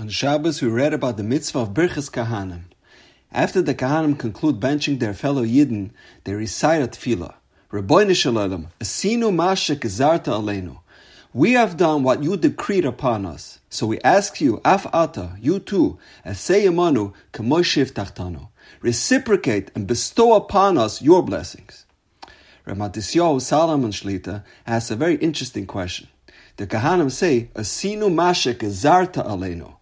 On Shabbos, we read about the mitzvah of Birchas Kahanim. After the Kahanim conclude benching their fellow Yidden, they recite a tefillah. Rabbeinu Shalom, Asinu Masha Gezarta Aleinu. We have done what you decreed upon us. So we ask you, Af Ata, you too, Aseyamanu Kamoshiv Tachtanu. Reciprocate and bestow upon us your blessings. Ramatisyahu Salomon Shlita asks a very interesting question. The Kahanim say, Asinu Masha Gezarta Aleinu.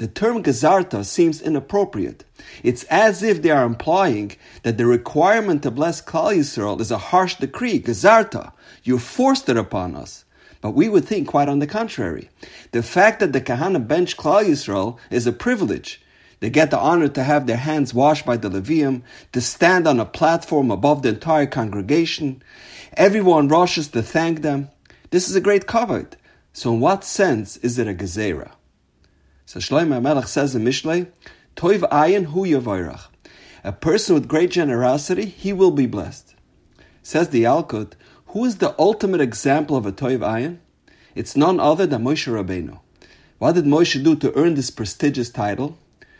The term Gezarta seems inappropriate. It's as if they are implying that the requirement to bless Klal Yisrael is a harsh decree, Gezarta. You forced it upon us. But we would think quite on the contrary. The fact that the Kahana bench Klal Yisrael is a privilege. They get the honor to have their hands washed by the Leviim, to stand on a platform above the entire congregation. Everyone rushes to thank them. This is a great kavod. So in what sense is it a gezerah? So Shlomo Melech says in Mishlei, Toiv ayin hu yavarach. A person with great generosity, he will be blessed. Says the Yalkut, who is the ultimate example of a Toiv ayin? It's none other than Moshe Rabbeinu. What did Moshe do to earn this prestigious title?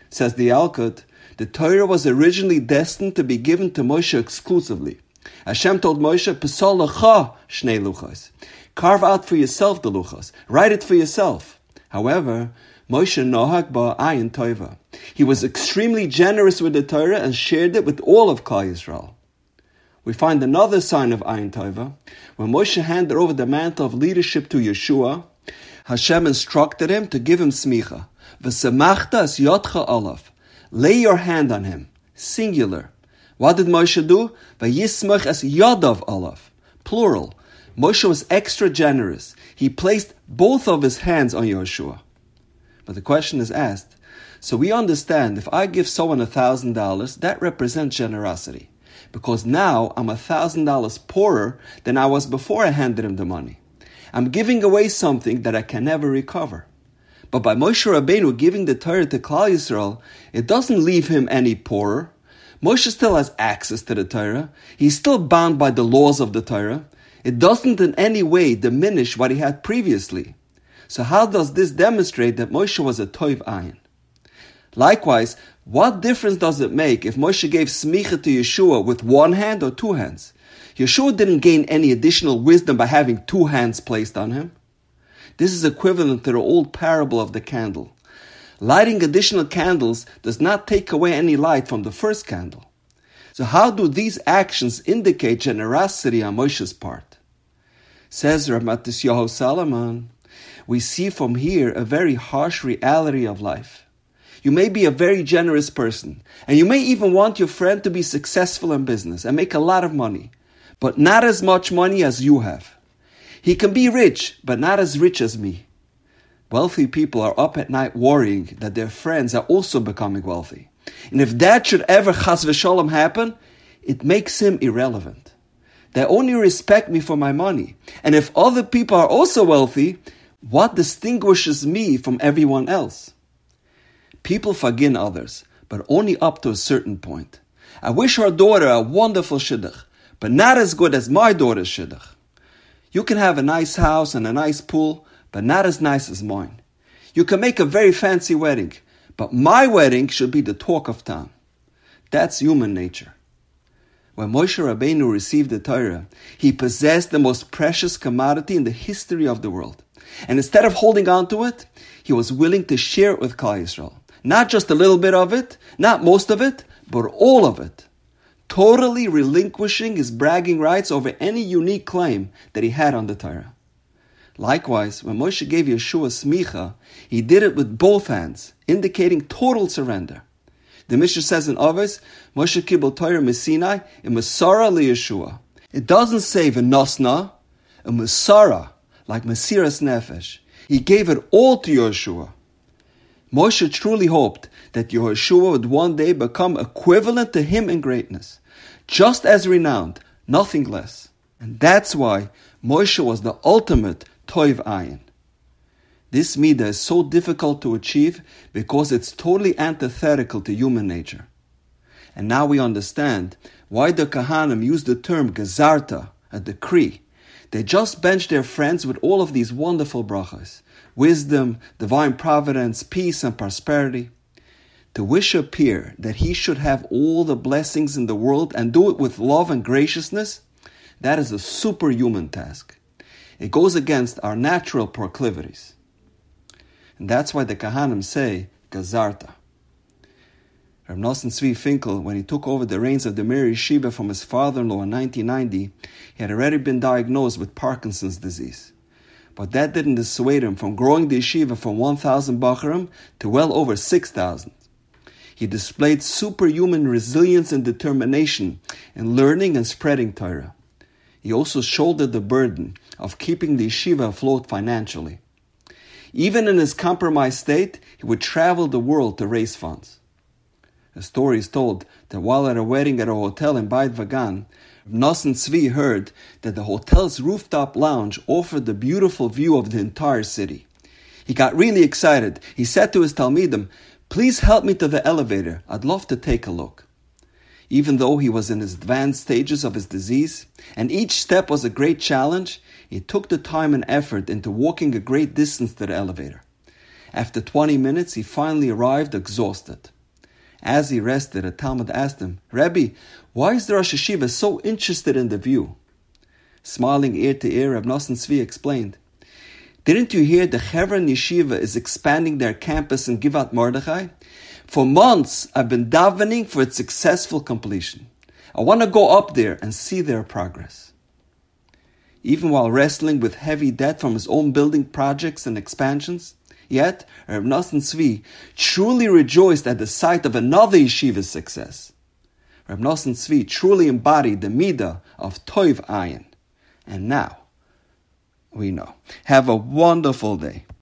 Says the Yalkut, the Torah was originally destined to be given to Moshe exclusively. Hashem told Moshe, Pesol shnei luchos. Carve out for yourself the luchos. Write it for yourself. However, Moshe Nohak ba Ayin Toiva. He was extremely generous with the Torah and shared it with all of Klal Yisrael. We find another sign of Ayin Toiva. When Moshe handed over the mantle of leadership to Yehoshua, Hashem instructed him to give him smicha. V'semachta as yotcha olav. Lay your hand on him. Singular. What did Moshe do? V'yismach as yodav olav. Plural. Moshe was extra generous. He placed both of his hands on Yehoshua. But the question is asked. So we understand if I give someone a thousand dollars, that represents generosity. Because now I'm a thousand dollars poorer than I was before I handed him the money. I'm giving away something that I can never recover. But by Moshe Rabbeinu giving the Torah to Klal Yisrael, it doesn't leave him any poorer. Moshe still has access to the Torah. He's still bound by the laws of the Torah. It doesn't in any way diminish what he had previously. So how does this demonstrate that Moshe was a toiv ayin? Likewise, what difference does it make if Moshe gave smicha to Yehoshua with one hand or two hands? Yehoshua didn't gain any additional wisdom by having two hands placed on him. This is equivalent to the old parable of the candle. Lighting additional candles does not take away any light from the first candle. So how do these actions indicate generosity on Moshe's part? Says Ramatis Yoho Salomon, we see from here a very harsh reality of life. You may be a very generous person, and you may even want your friend to be successful in business and make a lot of money, but not as much money as you have. He can be rich, but not as rich as me. Wealthy people are up at night worrying that their friends are also becoming wealthy. And if that should ever chas v'shalom happen, it makes him irrelevant. They only respect me for my money. And if other people are also wealthy, what distinguishes me from everyone else? People forgive others, but only up to a certain point. I wish our daughter a wonderful shidduch, but not as good as my daughter's shidduch. You can have a nice house and a nice pool, but not as nice as mine. You can make a very fancy wedding, but my wedding should be the talk of town. That's human nature. When Moshe Rabbeinu received the Torah, he possessed the most precious commodity in the history of the world. And instead of holding on to it, he was willing to share it with Klal Yisrael. Not just a little bit of it, not most of it, but all of it. Totally relinquishing his bragging rights over any unique claim that he had on the Torah. Likewise, when Moshe gave Yehoshua smicha, he did it with both hands, indicating total surrender. The Mishnah says in Avos, Moshe kibul Torah Messinai in Masara Yehoshua. It doesn't say v'nosna, a Masara, like Mesiras Nefesh. He gave it all to Yehoshua. Moshe truly hoped that Yehoshua would one day become equivalent to him in greatness, just as renowned, nothing less. And that's why Moshe was the ultimate Toiv Ayin. This midah is so difficult to achieve because it's totally antithetical to human nature. And now we understand why the Kahanim used the term gezarta, a decree. They just benched their friends with all of these wonderful brachas. wisdom, divine providence, peace, and prosperity. To wish a peer that he should have all the blessings in the world and do it with love and graciousness, that is a superhuman task. It goes against our natural proclivities. And that's why the Kahanim say, Gazarta. Rav Nosson Tzvi Finkel, when he took over the reins of the Mir Yeshiva from his father-in-law in 1990, he had already been diagnosed with Parkinson's disease. But that didn't dissuade him from growing the yeshiva from 1,000 Bacharim to well over 6,000. He displayed superhuman resilience and determination in learning and spreading Torah. He also shouldered the burden of keeping the yeshiva afloat financially. Even in his compromised state, he would travel the world to raise funds. A story is told that while at a wedding at a hotel in Beit Vagan, Nosson Tzvi heard that the hotel's rooftop lounge offered a beautiful view of the entire city. He got really excited. He said to his Talmidim, Please help me to the elevator. I'd love to take a look. Even though he was in his advanced stages of his disease, and each step was a great challenge, he took the time and effort into walking a great distance to the elevator. After 20 minutes, he finally arrived exhausted. As he rested, a Talmid asked him, Rebbe, why is the Rosh Yeshiva so interested in the view? Smiling ear to ear, Reb Nosson Tzvi explained, Didn't you hear the Chevron Yeshiva is expanding their campus in Givat Mordechai? For months, I've been davening for its successful completion. I want to go up there and see their progress. Even while wrestling with heavy debt from his own building projects and expansions, Yet, Rav Nosson Tzvi truly rejoiced at the sight of another yeshiva's success. Rav Nosson Tzvi truly embodied the midah of Toiv Ayin. And now, we know. Have a wonderful day.